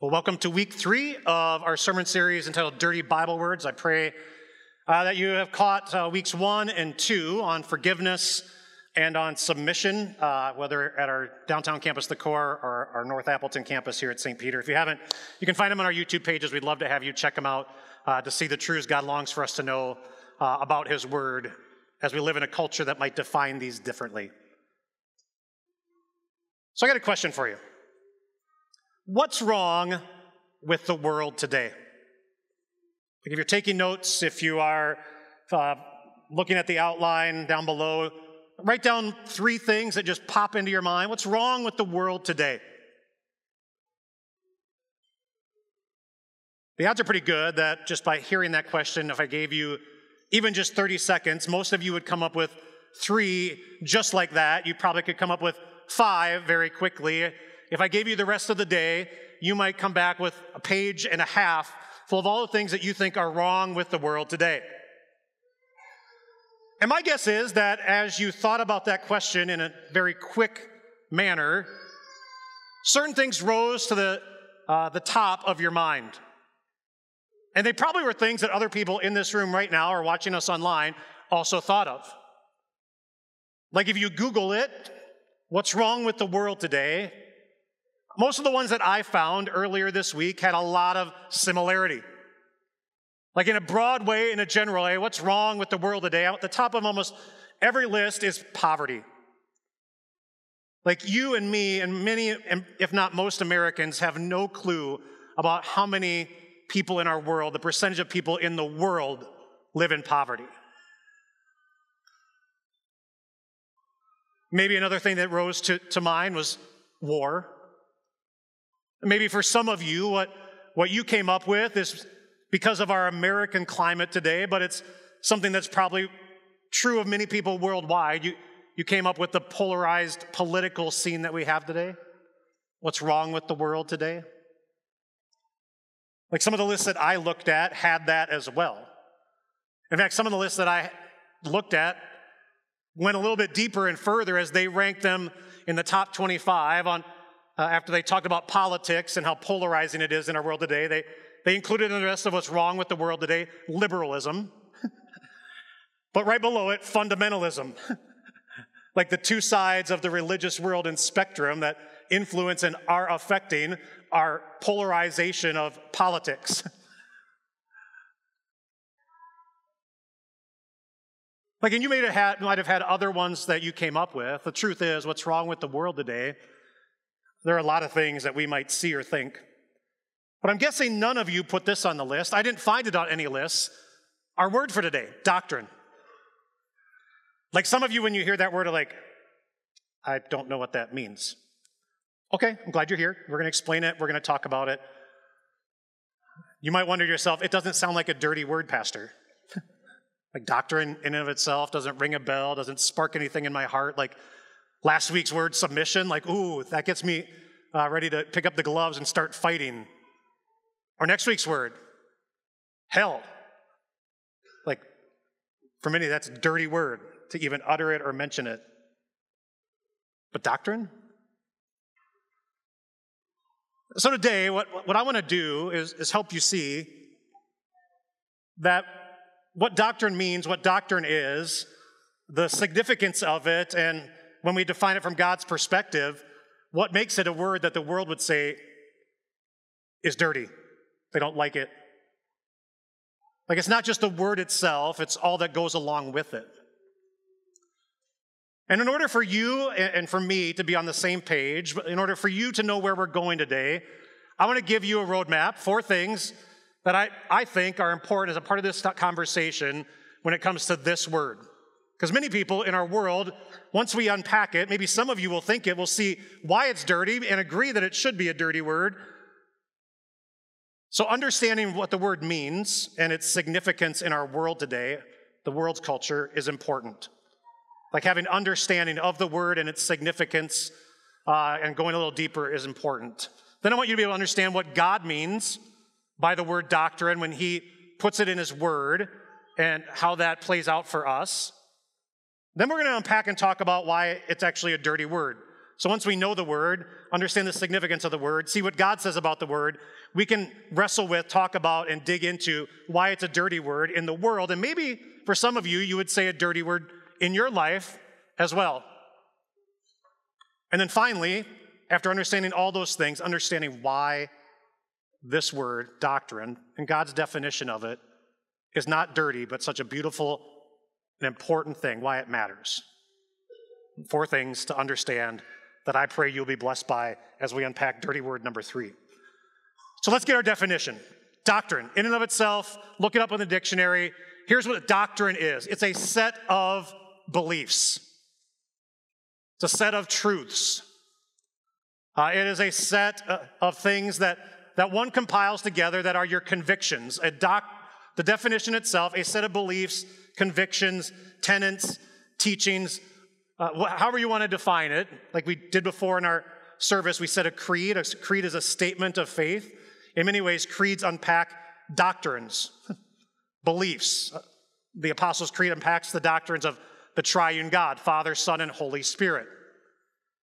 Well, welcome to week three of our sermon series entitled Dirty Bible Words. I pray uh, that you have caught uh, weeks one and two on forgiveness and on submission, uh, whether at our downtown campus, the core, or our North Appleton campus here at St. Peter. If you haven't, you can find them on our YouTube pages. We'd love to have you check them out uh, to see the truths God longs for us to know uh, about His Word as we live in a culture that might define these differently. So, I got a question for you. What's wrong with the world today? If you're taking notes, if you are uh, looking at the outline down below, write down three things that just pop into your mind. What's wrong with the world today? The odds are pretty good that just by hearing that question, if I gave you even just 30 seconds, most of you would come up with three just like that. You probably could come up with five very quickly if I gave you the rest of the day, you might come back with a page and a half full of all the things that you think are wrong with the world today. And my guess is that as you thought about that question in a very quick manner, certain things rose to the, uh, the top of your mind. And they probably were things that other people in this room right now or watching us online also thought of. Like if you Google it, what's wrong with the world today? Most of the ones that I found earlier this week had a lot of similarity. Like in a broad way, in a general way, what's wrong with the world today? At the top of almost every list is poverty. Like you and me, and many, if not most Americans, have no clue about how many people in our world, the percentage of people in the world, live in poverty. Maybe another thing that rose to, to mind was war. Maybe for some of you, what, what you came up with is because of our American climate today, but it's something that's probably true of many people worldwide. You, you came up with the polarized political scene that we have today. What's wrong with the world today? Like some of the lists that I looked at had that as well. In fact, some of the lists that I looked at went a little bit deeper and further as they ranked them in the top 25 on uh, after they talked about politics and how polarizing it is in our world today, they, they included in the rest of what's wrong with the world today liberalism. but right below it, fundamentalism. like the two sides of the religious world and spectrum that influence and are affecting our polarization of politics. like, and you may have had, might have had other ones that you came up with. The truth is, what's wrong with the world today there are a lot of things that we might see or think. But I'm guessing none of you put this on the list. I didn't find it on any lists. Our word for today doctrine. Like some of you, when you hear that word, are like, I don't know what that means. Okay, I'm glad you're here. We're going to explain it, we're going to talk about it. You might wonder to yourself, it doesn't sound like a dirty word, Pastor. like doctrine in and of itself doesn't ring a bell, doesn't spark anything in my heart. Like, Last week's word, submission, like, ooh, that gets me uh, ready to pick up the gloves and start fighting. Or next week's word, hell. Like, for many, that's a dirty word to even utter it or mention it. But doctrine? So today, what, what I want to do is, is help you see that what doctrine means, what doctrine is, the significance of it, and when we define it from God's perspective, what makes it a word that the world would say is dirty? They don't like it. Like it's not just the word itself, it's all that goes along with it. And in order for you and for me to be on the same page, in order for you to know where we're going today, I want to give you a roadmap, four things that I, I think are important as a part of this conversation when it comes to this word. Because many people in our world, once we unpack it, maybe some of you will think it, will see why it's dirty and agree that it should be a dirty word. So, understanding what the word means and its significance in our world today, the world's culture, is important. Like having understanding of the word and its significance uh, and going a little deeper is important. Then I want you to be able to understand what God means by the word doctrine when He puts it in His word and how that plays out for us. Then we're going to unpack and talk about why it's actually a dirty word. So once we know the word, understand the significance of the word, see what God says about the word, we can wrestle with, talk about, and dig into why it's a dirty word in the world. And maybe for some of you, you would say a dirty word in your life as well. And then finally, after understanding all those things, understanding why this word, doctrine, and God's definition of it is not dirty, but such a beautiful and important thing, why it matters. Four things to understand that I pray you'll be blessed by as we unpack dirty word number three. So let's get our definition. Doctrine, in and of itself, look it up in the dictionary. Here's what a doctrine is it's a set of beliefs, it's a set of truths. Uh, it is a set uh, of things that, that one compiles together that are your convictions. A doc, the definition itself, a set of beliefs, convictions, tenets, teachings, uh, however you want to define it, like we did before in our service, we said a creed. A creed is a statement of faith. In many ways, creeds unpack doctrines, beliefs. Uh, the Apostles' Creed unpacks the doctrines of the triune God, Father, Son, and Holy Spirit.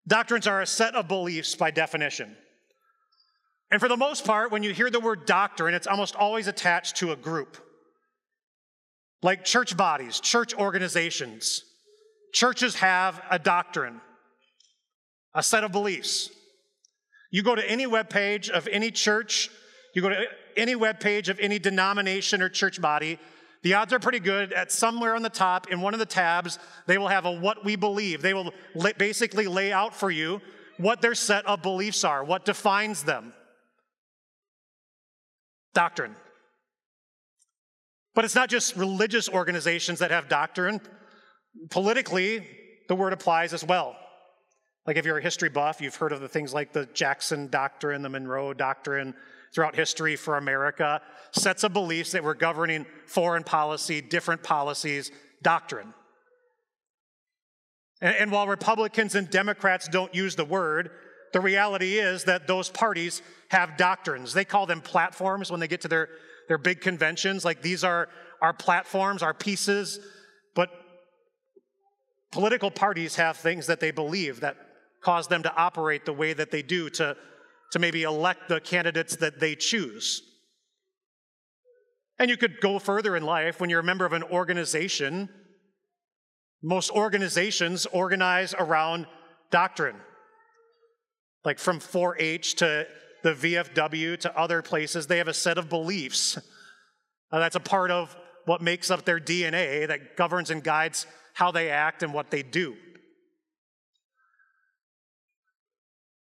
Doctrines are a set of beliefs by definition. And for the most part, when you hear the word doctrine, it's almost always attached to a group. Like church bodies, church organizations, Churches have a doctrine, a set of beliefs. You go to any web page of any church, you go to any web page of any denomination or church body, the odds are pretty good at somewhere on the top in one of the tabs, they will have a what we believe. They will basically lay out for you what their set of beliefs are, what defines them. Doctrine. But it's not just religious organizations that have doctrine. Politically, the word applies as well. Like if you're a history buff, you've heard of the things like the Jackson Doctrine, the Monroe Doctrine throughout history for America, sets of beliefs that were governing foreign policy, different policies, doctrine. And, and while Republicans and Democrats don't use the word, the reality is that those parties have doctrines. They call them platforms when they get to their, their big conventions. Like these are our platforms, our pieces, but Political parties have things that they believe that cause them to operate the way that they do to, to maybe elect the candidates that they choose. And you could go further in life when you're a member of an organization. Most organizations organize around doctrine, like from 4 H to the VFW to other places. They have a set of beliefs. Uh, that's a part of what makes up their DNA that governs and guides how they act and what they do.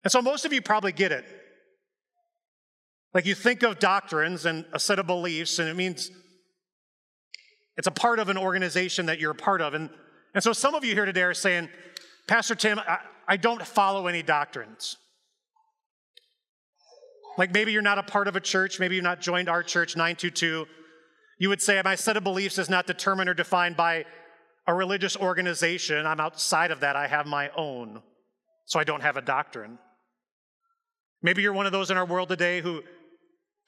And so most of you probably get it. Like you think of doctrines and a set of beliefs, and it means it's a part of an organization that you're a part of. And, and so some of you here today are saying, Pastor Tim, I, I don't follow any doctrines. Like maybe you're not a part of a church, maybe you've not joined our church, 922. You would say, My set of beliefs is not determined or defined by a religious organization. I'm outside of that. I have my own. So I don't have a doctrine. Maybe you're one of those in our world today who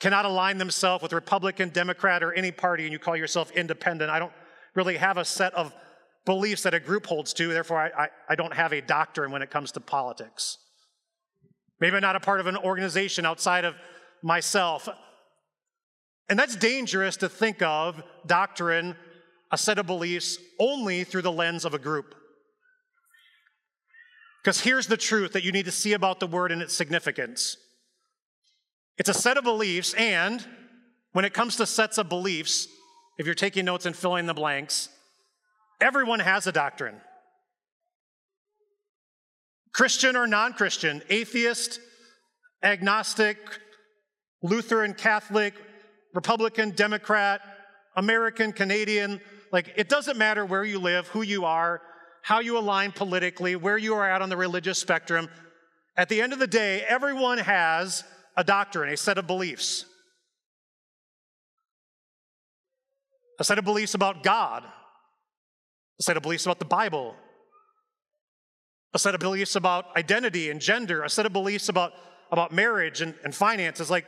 cannot align themselves with Republican, Democrat, or any party, and you call yourself independent. I don't really have a set of beliefs that a group holds to, therefore, I, I, I don't have a doctrine when it comes to politics. Maybe I'm not a part of an organization outside of myself. And that's dangerous to think of doctrine a set of beliefs only through the lens of a group. Because here's the truth that you need to see about the word and its significance it's a set of beliefs, and when it comes to sets of beliefs, if you're taking notes and filling the blanks, everyone has a doctrine. Christian or non Christian, atheist, agnostic, Lutheran, Catholic, Republican, Democrat, American, Canadian, like, it doesn't matter where you live, who you are, how you align politically, where you are at on the religious spectrum. At the end of the day, everyone has a doctrine, a set of beliefs. A set of beliefs about God, a set of beliefs about the Bible, a set of beliefs about identity and gender, a set of beliefs about, about marriage and, and finances. Like,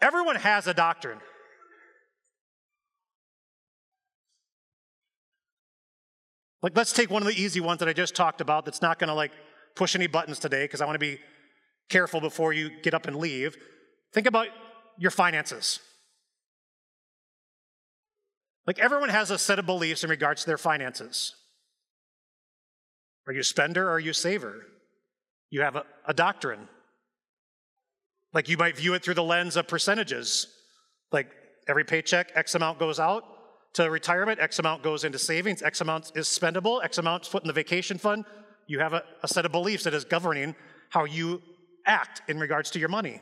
everyone has a doctrine. Like, let's take one of the easy ones that I just talked about that's not going to like push any buttons today because I want to be careful before you get up and leave. Think about your finances. Like everyone has a set of beliefs in regards to their finances. Are you a spender or are you a saver? You have a, a doctrine. Like you might view it through the lens of percentages. Like every paycheck, X amount goes out to retirement, X amount goes into savings, X amount is spendable, X amount is put in the vacation fund. You have a, a set of beliefs that is governing how you act in regards to your money.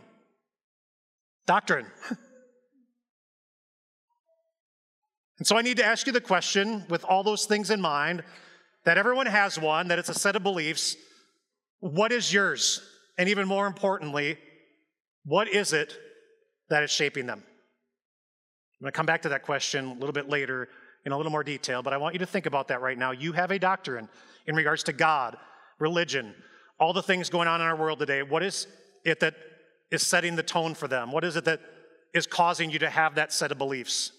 Doctrine. and so I need to ask you the question with all those things in mind that everyone has one, that it's a set of beliefs. What is yours? And even more importantly, what is it that is shaping them? I'm going to come back to that question a little bit later in a little more detail, but I want you to think about that right now. You have a doctrine in regards to God, religion, all the things going on in our world today. What is it that is setting the tone for them? What is it that is causing you to have that set of beliefs?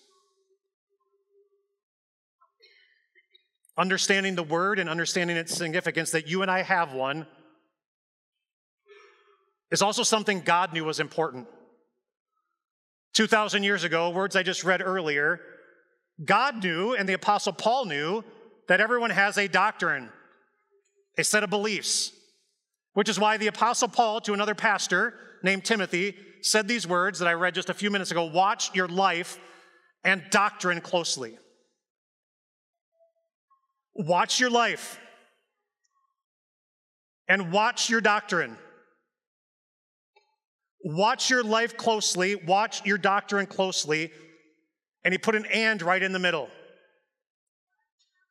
Understanding the word and understanding its significance, that you and I have one, is also something God knew was important. 2,000 years ago, words I just read earlier, God knew and the Apostle Paul knew that everyone has a doctrine, a set of beliefs, which is why the Apostle Paul to another pastor named Timothy said these words that I read just a few minutes ago watch your life and doctrine closely. Watch your life and watch your doctrine. Watch your life closely, watch your doctrine closely. And he put an and right in the middle.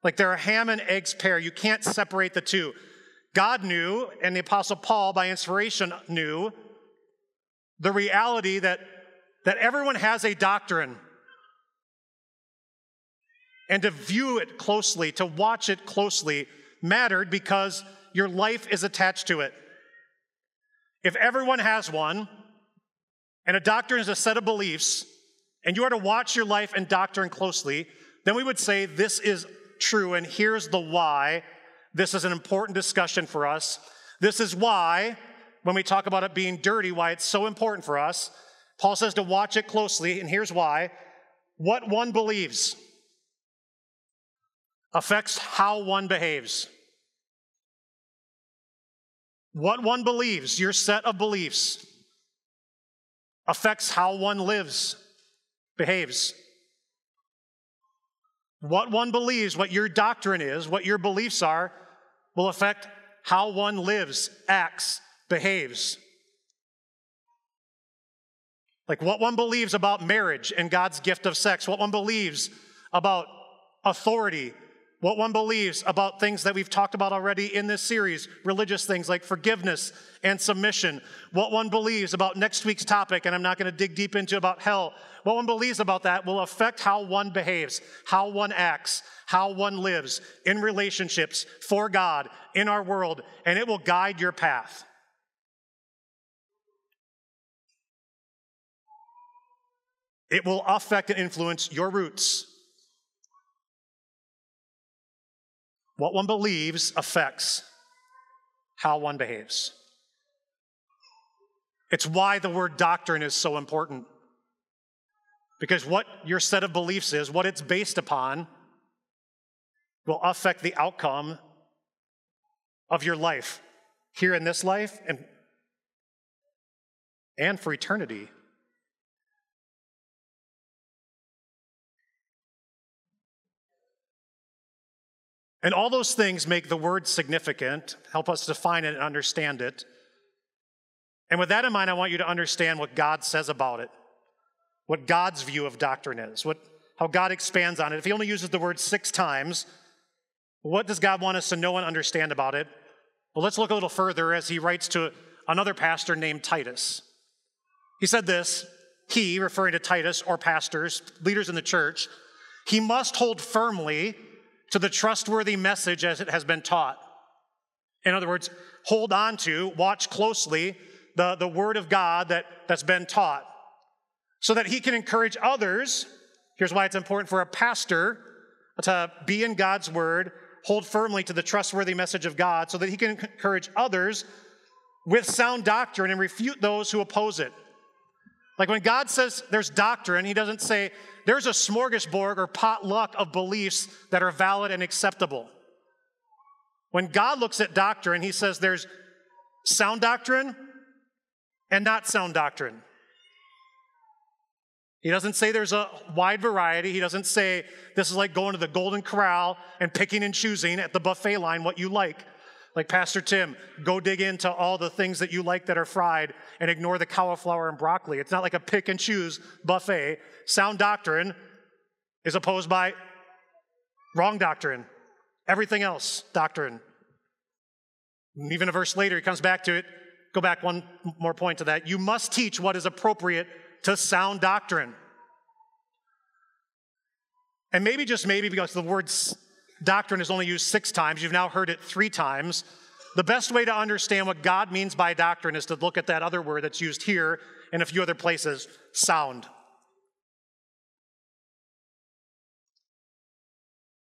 Like they're a ham and eggs pair. You can't separate the two. God knew, and the Apostle Paul, by inspiration, knew the reality that, that everyone has a doctrine. And to view it closely, to watch it closely, mattered because your life is attached to it. If everyone has one, and a doctrine is a set of beliefs, and you are to watch your life and doctrine closely, then we would say this is true, and here's the why. This is an important discussion for us. This is why, when we talk about it being dirty, why it's so important for us. Paul says to watch it closely, and here's why. What one believes affects how one behaves. What one believes, your set of beliefs, affects how one lives, behaves. What one believes, what your doctrine is, what your beliefs are, will affect how one lives, acts, behaves. Like what one believes about marriage and God's gift of sex, what one believes about authority, what one believes about things that we've talked about already in this series religious things like forgiveness and submission, what one believes about next week's topic, and I'm not going to dig deep into about hell, what one believes about that will affect how one behaves, how one acts, how one lives in relationships for God, in our world, and it will guide your path. It will affect and influence your roots What one believes affects how one behaves. It's why the word doctrine is so important. Because what your set of beliefs is, what it's based upon, will affect the outcome of your life here in this life and, and for eternity. And all those things make the word significant, help us define it and understand it. And with that in mind, I want you to understand what God says about it, what God's view of doctrine is, what, how God expands on it. If He only uses the word six times, what does God want us to know and understand about it? Well, let's look a little further as He writes to another pastor named Titus. He said this He, referring to Titus or pastors, leaders in the church, he must hold firmly to the trustworthy message as it has been taught. In other words, hold on to, watch closely the, the word of God that, that's been taught so that he can encourage others. Here's why it's important for a pastor to be in God's word, hold firmly to the trustworthy message of God so that he can encourage others with sound doctrine and refute those who oppose it. Like when God says there's doctrine, he doesn't say there's a smorgasbord or potluck of beliefs that are valid and acceptable. When God looks at doctrine, he says there's sound doctrine and not sound doctrine. He doesn't say there's a wide variety. He doesn't say this is like going to the Golden Corral and picking and choosing at the buffet line what you like. Like Pastor Tim, go dig into all the things that you like that are fried and ignore the cauliflower and broccoli. It's not like a pick and choose buffet. Sound doctrine is opposed by wrong doctrine. Everything else, doctrine. And even a verse later, he comes back to it. Go back one more point to that. You must teach what is appropriate to sound doctrine. And maybe, just maybe, because the word doctrine is only used six times, you've now heard it three times. The best way to understand what God means by doctrine is to look at that other word that's used here and a few other places sound.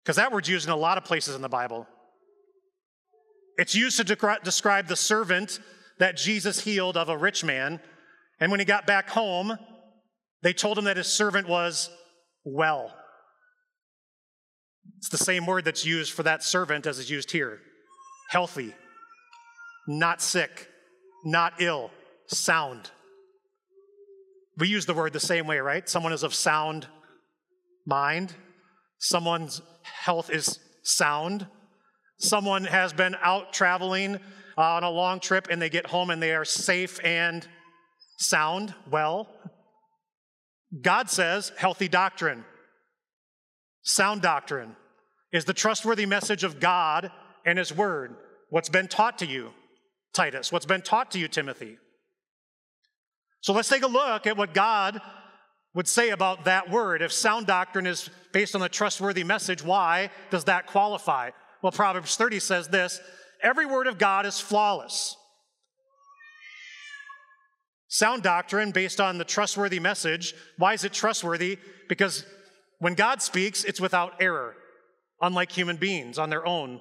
Because that word's used in a lot of places in the Bible. It's used to de- describe the servant that Jesus healed of a rich man. And when he got back home, they told him that his servant was well. It's the same word that's used for that servant as is used here healthy, not sick, not ill, sound. We use the word the same way, right? Someone is of sound mind, someone's health is sound. Someone has been out traveling uh, on a long trip and they get home and they are safe and sound, well. God says healthy doctrine, sound doctrine is the trustworthy message of God and His Word. What's been taught to you, Titus? What's been taught to you, Timothy? So let's take a look at what God would say about that word. If sound doctrine is based on the trustworthy message, why does that qualify? Well, Proverbs 30 says this every word of God is flawless. Sound doctrine based on the trustworthy message. Why is it trustworthy? Because when God speaks, it's without error unlike human beings on their own.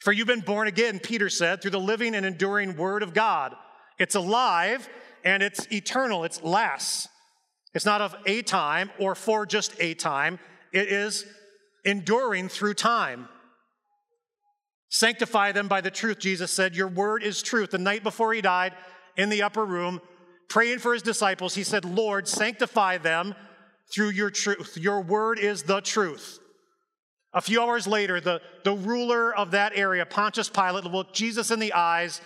For you've been born again, Peter said, through the living and enduring Word of God. It's alive and it's eternal, it's lasts. It's not of a time or for just a time, it is enduring through time. Sanctify them by the truth, Jesus said. Your word is truth. The night before he died in the upper room, praying for his disciples, he said, Lord, sanctify them through your truth. Your word is the truth. A few hours later, the, the ruler of that area, Pontius Pilate, looked Jesus in the eyes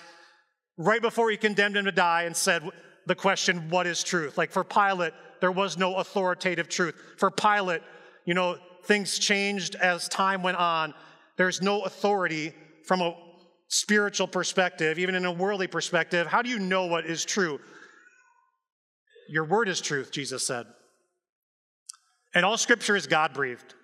right before he condemned him to die and said the question, What is truth? Like for Pilate, there was no authoritative truth. For Pilate, you know, things changed as time went on. There's no authority from a spiritual perspective, even in a worldly perspective. How do you know what is true? Your word is truth, Jesus said. And all scripture is God breathed.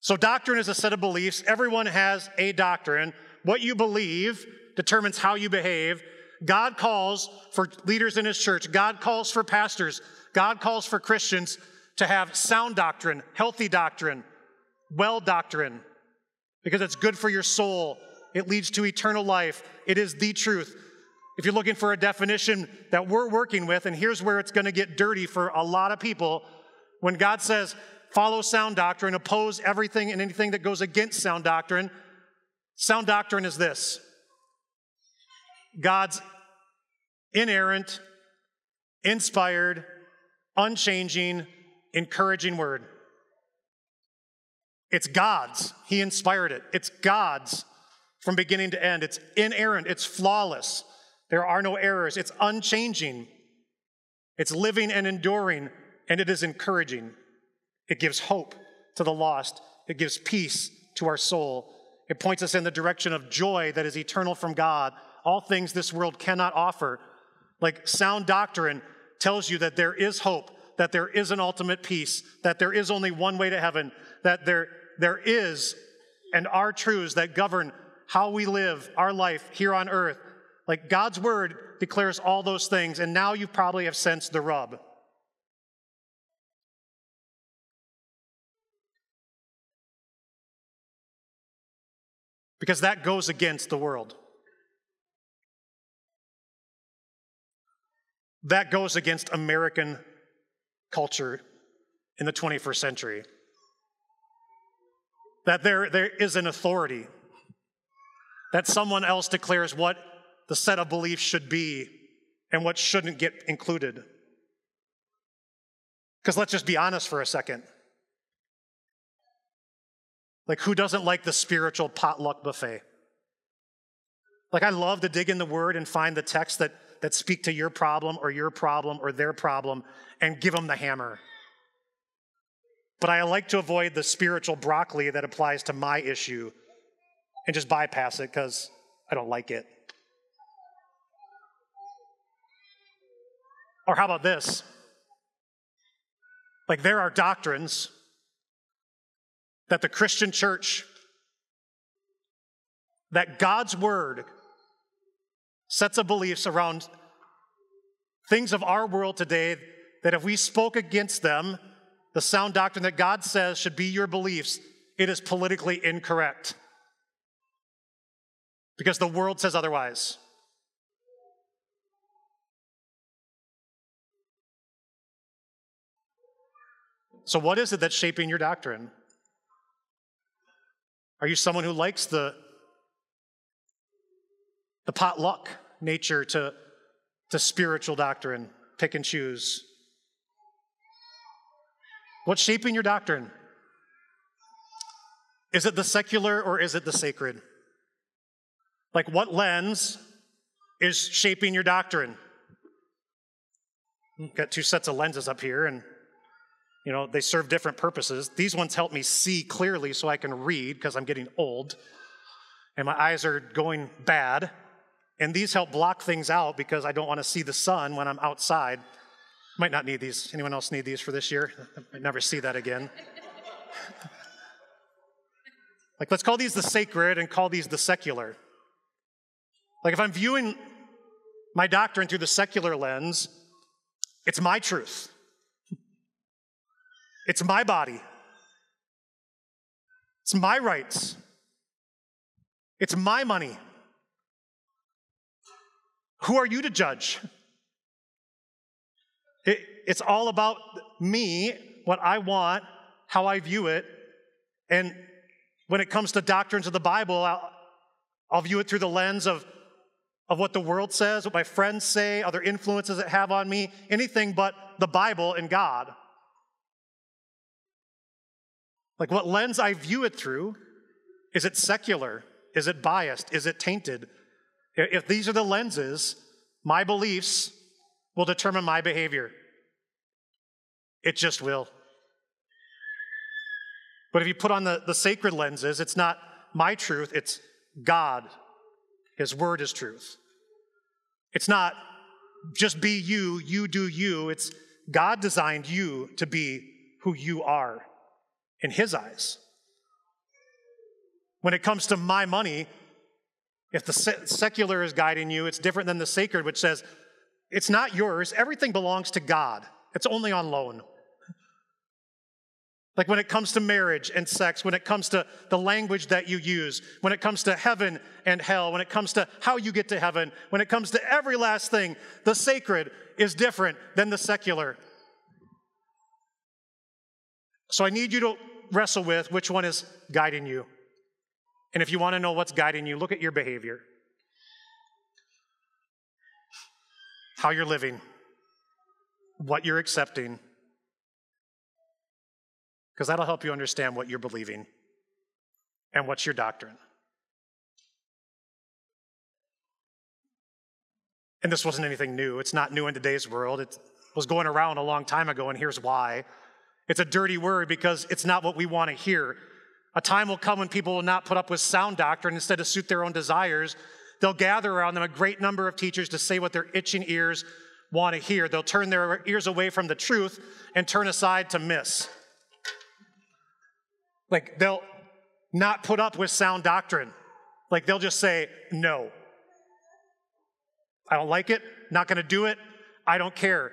So, doctrine is a set of beliefs. Everyone has a doctrine. What you believe determines how you behave. God calls for leaders in his church, God calls for pastors, God calls for Christians to have sound doctrine, healthy doctrine, well doctrine, because it's good for your soul. It leads to eternal life. It is the truth. If you're looking for a definition that we're working with, and here's where it's going to get dirty for a lot of people, when God says, follow sound doctrine, oppose everything and anything that goes against sound doctrine. Sound doctrine is this God's inerrant, inspired, unchanging, encouraging word. It's God's. He inspired it. It's God's from beginning to end. It's inerrant. It's flawless. There are no errors. It's unchanging. It's living and enduring, and it is encouraging. It gives hope to the lost, it gives peace to our soul. It points us in the direction of joy that is eternal from God, all things this world cannot offer. Like sound doctrine tells you that there is hope, that there is an ultimate peace, that there is only one way to heaven, that there, there is and are truths that govern how we live our life here on earth. Like God's word declares all those things, and now you probably have sensed the rub. because that goes against the world. That goes against American culture in the 21st century. That there, there is an authority, that someone else declares what the set of beliefs should be and what shouldn't get included. Because let's just be honest for a second. Like, who doesn't like the spiritual potluck buffet? Like, I love to dig in the word and find the texts that, that speak to your problem or your problem or their problem and give them the hammer. But I like to avoid the spiritual broccoli that applies to my issue and just bypass it because I don't like it. Or how about this? Like, there are doctrines that the Christian church, that God's word sets of beliefs around things of our world today that if we spoke against them, the sound doctrine that God says should be your beliefs, it is politically incorrect. Because the world says otherwise. So, what is it that's shaping your doctrine? Are you someone who likes the, the potluck nature to, to spiritual doctrine, pick and choose? What's shaping your doctrine? Is it the secular or is it the sacred? Like, what lens is shaping your doctrine? Got two sets of lenses up here, and you know, they serve different purposes. These ones help me see clearly so I can read because I'm getting old and my eyes are going bad. And these help block things out because I don't want to see the sun when I'm outside. Might not need these. Anyone else need these for this year? I might never see that again. like, let's call these the sacred and call these the secular. Like, if I'm viewing my doctrine through the secular lens, it's my truth. It's my body. It's my rights. It's my money. Who are you to judge? It, it's all about me, what I want, how I view it. And when it comes to doctrines of the Bible, I'll, I'll view it through the lens of, of what the world says, what my friends say, other influences that have on me, anything but the Bible and God. Like what lens I view it through, is it secular? Is it biased? Is it tainted? If these are the lenses, my beliefs will determine my behavior. It just will. But if you put on the, the sacred lenses, it's not my truth, it's God. His word is truth. It's not just be you, you do you. It's God designed you to be who you are in his eyes. When it comes to my money, if the secular is guiding you, it's different than the sacred, which says it's not yours, everything belongs to God, it's only on loan. Like when it comes to marriage and sex, when it comes to the language that you use, when it comes to heaven and hell, when it comes to how you get to heaven, when it comes to every last thing, the sacred is different than the secular. So I need you to wrestle with which one is guiding you. And if you want to know what's guiding you, look at your behavior. How you're living, what you're accepting, because that'll help you understand what you're believing and what's your doctrine. And this wasn't anything new. It's not new in today's world. It was going around a long time ago, and here's why. It's a dirty word because it's not what we want to hear. A time will come when people will not put up with sound doctrine instead to suit their own desires. They'll gather around them a great number of teachers to say what their itching ears want to hear. They'll turn their ears away from the truth and turn aside to miss. Like they'll not put up with sound doctrine. Like they'll just say, no. I don't like it, not going to do it, I don't care.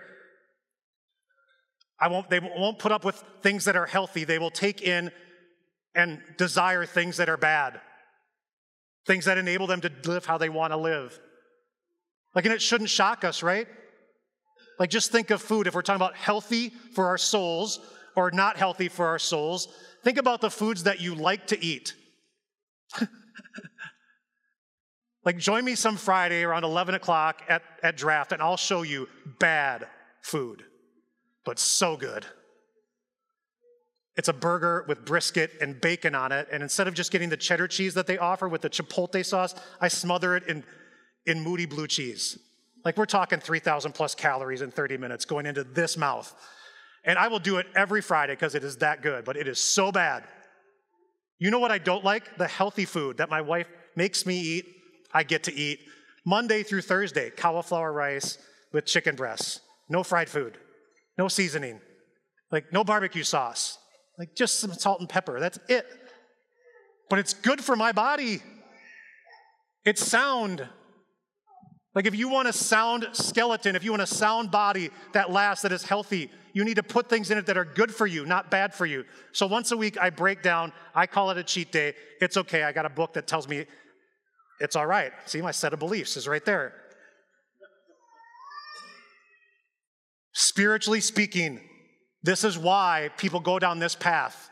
I won't, they won't put up with things that are healthy. They will take in and desire things that are bad. things that enable them to live how they want to live. Like, and it shouldn't shock us, right? Like, just think of food. If we're talking about healthy for our souls or not healthy for our souls, think about the foods that you like to eat. like, join me some Friday around 11 o'clock at, at draft, and I'll show you bad food, but so good. It's a burger with brisket and bacon on it. And instead of just getting the cheddar cheese that they offer with the chipotle sauce, I smother it in, in moody blue cheese. Like we're talking 3,000 plus calories in 30 minutes going into this mouth. And I will do it every Friday because it is that good, but it is so bad. You know what I don't like? The healthy food that my wife makes me eat, I get to eat. Monday through Thursday, cauliflower rice with chicken breasts. No fried food, no seasoning, like no barbecue sauce. Like just some salt and pepper. That's it. But it's good for my body. It's sound. Like if you want a sound skeleton, if you want a sound body that lasts, that is healthy, you need to put things in it that are good for you, not bad for you. So once a week, I break down. I call it a cheat day. It's okay. I got a book that tells me it's all right. See, my set of beliefs is right there. Spiritually speaking, this is why people go down this path.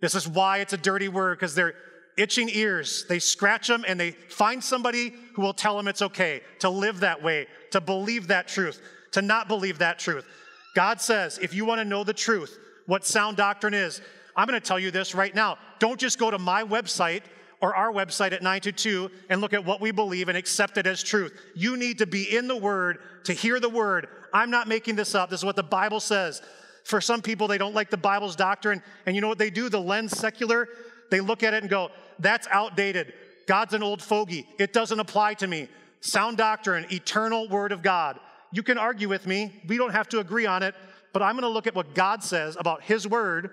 This is why it's a dirty word, because they're itching ears. They scratch them and they find somebody who will tell them it's okay to live that way, to believe that truth, to not believe that truth. God says, if you want to know the truth, what sound doctrine is, I'm going to tell you this right now. Don't just go to my website or our website at 922 and look at what we believe and accept it as truth. You need to be in the Word to hear the Word. I'm not making this up. This is what the Bible says. For some people, they don't like the Bible's doctrine. And you know what they do? The lens secular, they look at it and go, that's outdated. God's an old fogey. It doesn't apply to me. Sound doctrine, eternal Word of God. You can argue with me. We don't have to agree on it. But I'm going to look at what God says about His Word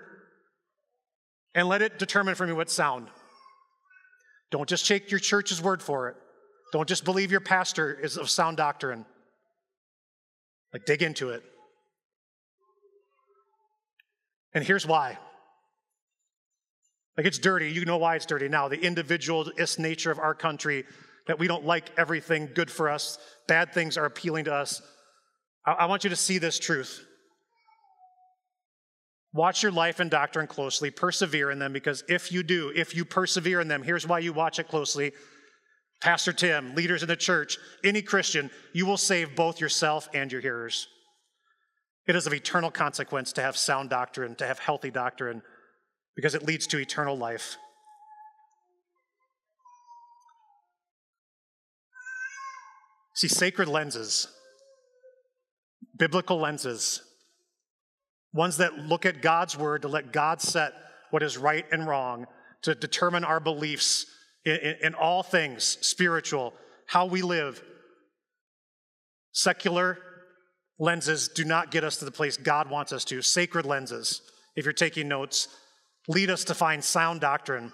and let it determine for me what's sound. Don't just take your church's word for it. Don't just believe your pastor is of sound doctrine. Like, dig into it. And here's why. Like, it's dirty. You know why it's dirty now. The individualist nature of our country, that we don't like everything good for us, bad things are appealing to us. I, I want you to see this truth. Watch your life and doctrine closely, persevere in them, because if you do, if you persevere in them, here's why you watch it closely. Pastor Tim, leaders in the church, any Christian, you will save both yourself and your hearers. It is of eternal consequence to have sound doctrine, to have healthy doctrine, because it leads to eternal life. See, sacred lenses, biblical lenses, ones that look at God's word to let God set what is right and wrong, to determine our beliefs in, in, in all things spiritual, how we live. Secular lenses do not get us to the place God wants us to. Sacred lenses, if you're taking notes, lead us to find sound doctrine.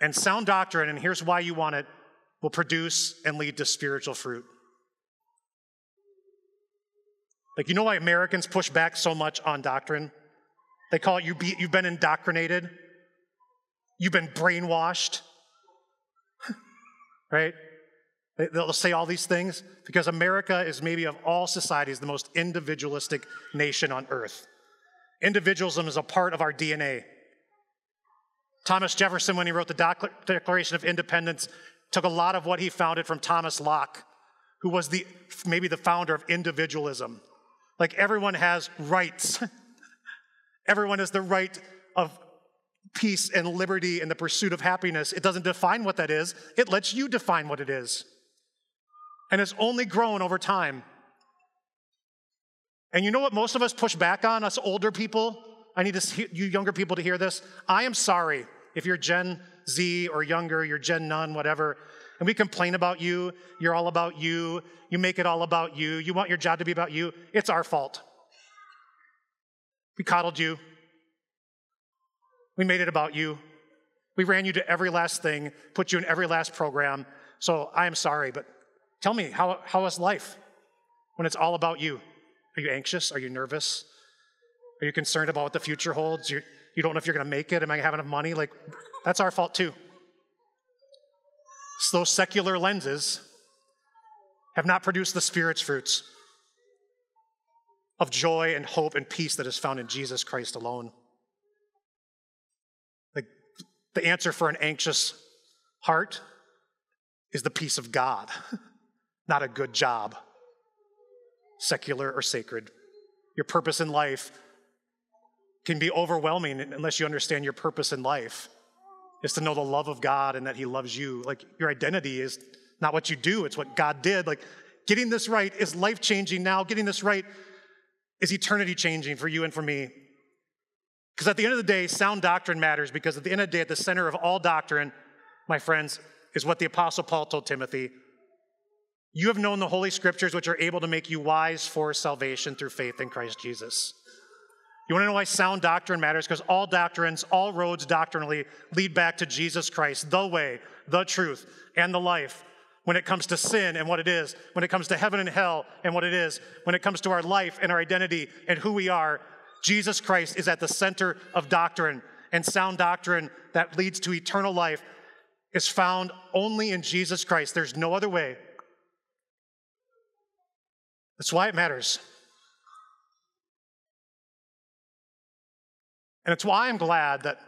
And sound doctrine, and here's why you want it, will produce and lead to spiritual fruit. Like, you know why Americans push back so much on doctrine? They call it you be, you've been indoctrinated, you've been brainwashed, right? They'll say all these things because America is maybe of all societies the most individualistic nation on earth. Individualism is a part of our DNA. Thomas Jefferson, when he wrote the Declaration of Independence, took a lot of what he founded from Thomas Locke, who was the, maybe the founder of individualism. Like everyone has rights. everyone has the right of peace and liberty and the pursuit of happiness. It doesn't define what that is, it lets you define what it is. And it's only grown over time. And you know what most of us push back on, us older people? I need you younger people to hear this. I am sorry if you're Gen Z or younger, you're Gen None, whatever and we complain about you, you're all about you, you make it all about you, you want your job to be about you, it's our fault. We coddled you. We made it about you. We ran you to every last thing, put you in every last program. So I am sorry, but tell me, how, how is life when it's all about you? Are you anxious? Are you nervous? Are you concerned about what the future holds? you you do not know if you're going to make it. Am I going to have enough money? Like, that's our fault too. So those secular lenses have not produced the Spirit's fruits of joy and hope and peace that is found in Jesus Christ alone. The, the answer for an anxious heart is the peace of God, not a good job, secular or sacred. Your purpose in life can be overwhelming unless you understand your purpose in life is to know the love of God and that He loves you. Like your identity is not what you do, it's what God did. Like getting this right is life changing now. Getting this right is eternity changing for you and for me. Because at the end of the day, sound doctrine matters because at the end of the day, at the center of all doctrine, my friends, is what the Apostle Paul told Timothy. You have known the Holy Scriptures, which are able to make you wise for salvation through faith in Christ Jesus. You want to know why sound doctrine matters? Because all doctrines, all roads doctrinally lead back to Jesus Christ, the way, the truth, and the life. When it comes to sin and what it is, when it comes to heaven and hell and what it is, when it comes to our life and our identity and who we are, Jesus Christ is at the center of doctrine. And sound doctrine that leads to eternal life is found only in Jesus Christ. There's no other way. That's why it matters. And it's why I'm glad that,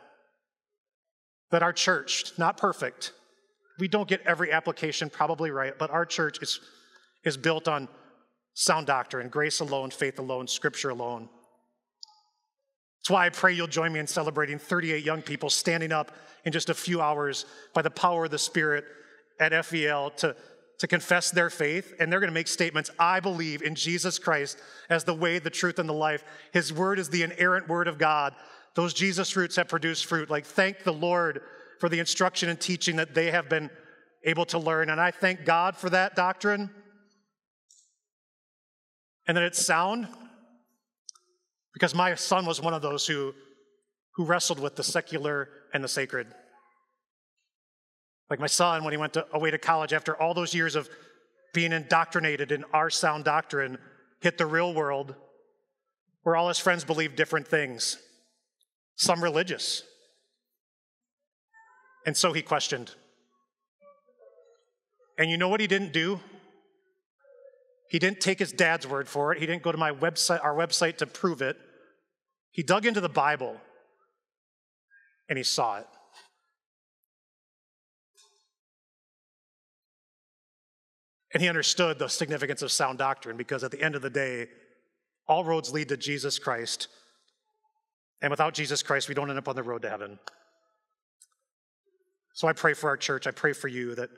that our church, not perfect, we don't get every application probably right, but our church is, is built on sound doctrine, grace alone, faith alone, scripture alone. That's why I pray you'll join me in celebrating 38 young people standing up in just a few hours by the power of the Spirit at FEL to, to confess their faith, and they're going to make statements I believe in Jesus Christ as the way, the truth, and the life. His word is the inerrant word of God. Those Jesus roots have produced fruit. Like, thank the Lord for the instruction and teaching that they have been able to learn. And I thank God for that doctrine and that it's sound because my son was one of those who, who wrestled with the secular and the sacred. Like my son, when he went to, away to college after all those years of being indoctrinated in our sound doctrine, hit the real world where all his friends believed different things some religious. And so he questioned. And you know what he didn't do? He didn't take his dad's word for it. He didn't go to my website, our website to prove it. He dug into the Bible and he saw it. And he understood the significance of sound doctrine because at the end of the day, all roads lead to Jesus Christ. And without Jesus Christ, we don't end up on the road to heaven. So I pray for our church. I pray for you that,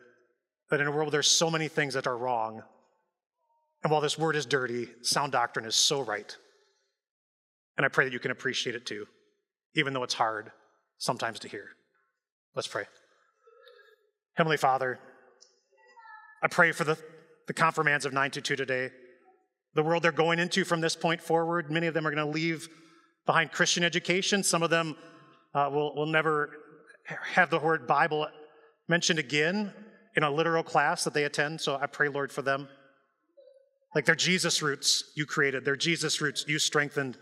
that in a world there's so many things that are wrong, and while this word is dirty, sound doctrine is so right. And I pray that you can appreciate it too, even though it's hard sometimes to hear. Let's pray. Heavenly Father, I pray for the, the confirmands of 922 today, the world they're going into from this point forward. Many of them are going to leave behind Christian education. Some of them uh, will, will never have the word Bible mentioned again in a literal class that they attend. So I pray, Lord, for them. Like their Jesus roots you created, their Jesus roots you strengthened.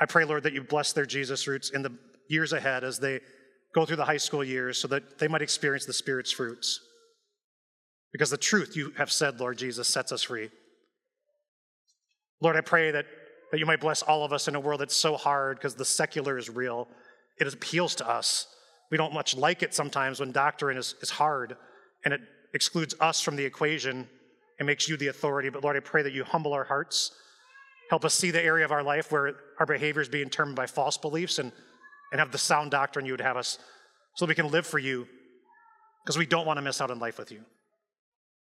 I pray, Lord, that you bless their Jesus roots in the years ahead as they go through the high school years so that they might experience the Spirit's fruits. Because the truth you have said, Lord Jesus, sets us free. Lord, I pray that that you might bless all of us in a world that's so hard because the secular is real. It appeals to us. We don't much like it sometimes when doctrine is, is hard and it excludes us from the equation and makes you the authority. But Lord, I pray that you humble our hearts. Help us see the area of our life where our behavior is being determined by false beliefs and, and have the sound doctrine you would have us so that we can live for you because we don't want to miss out on life with you.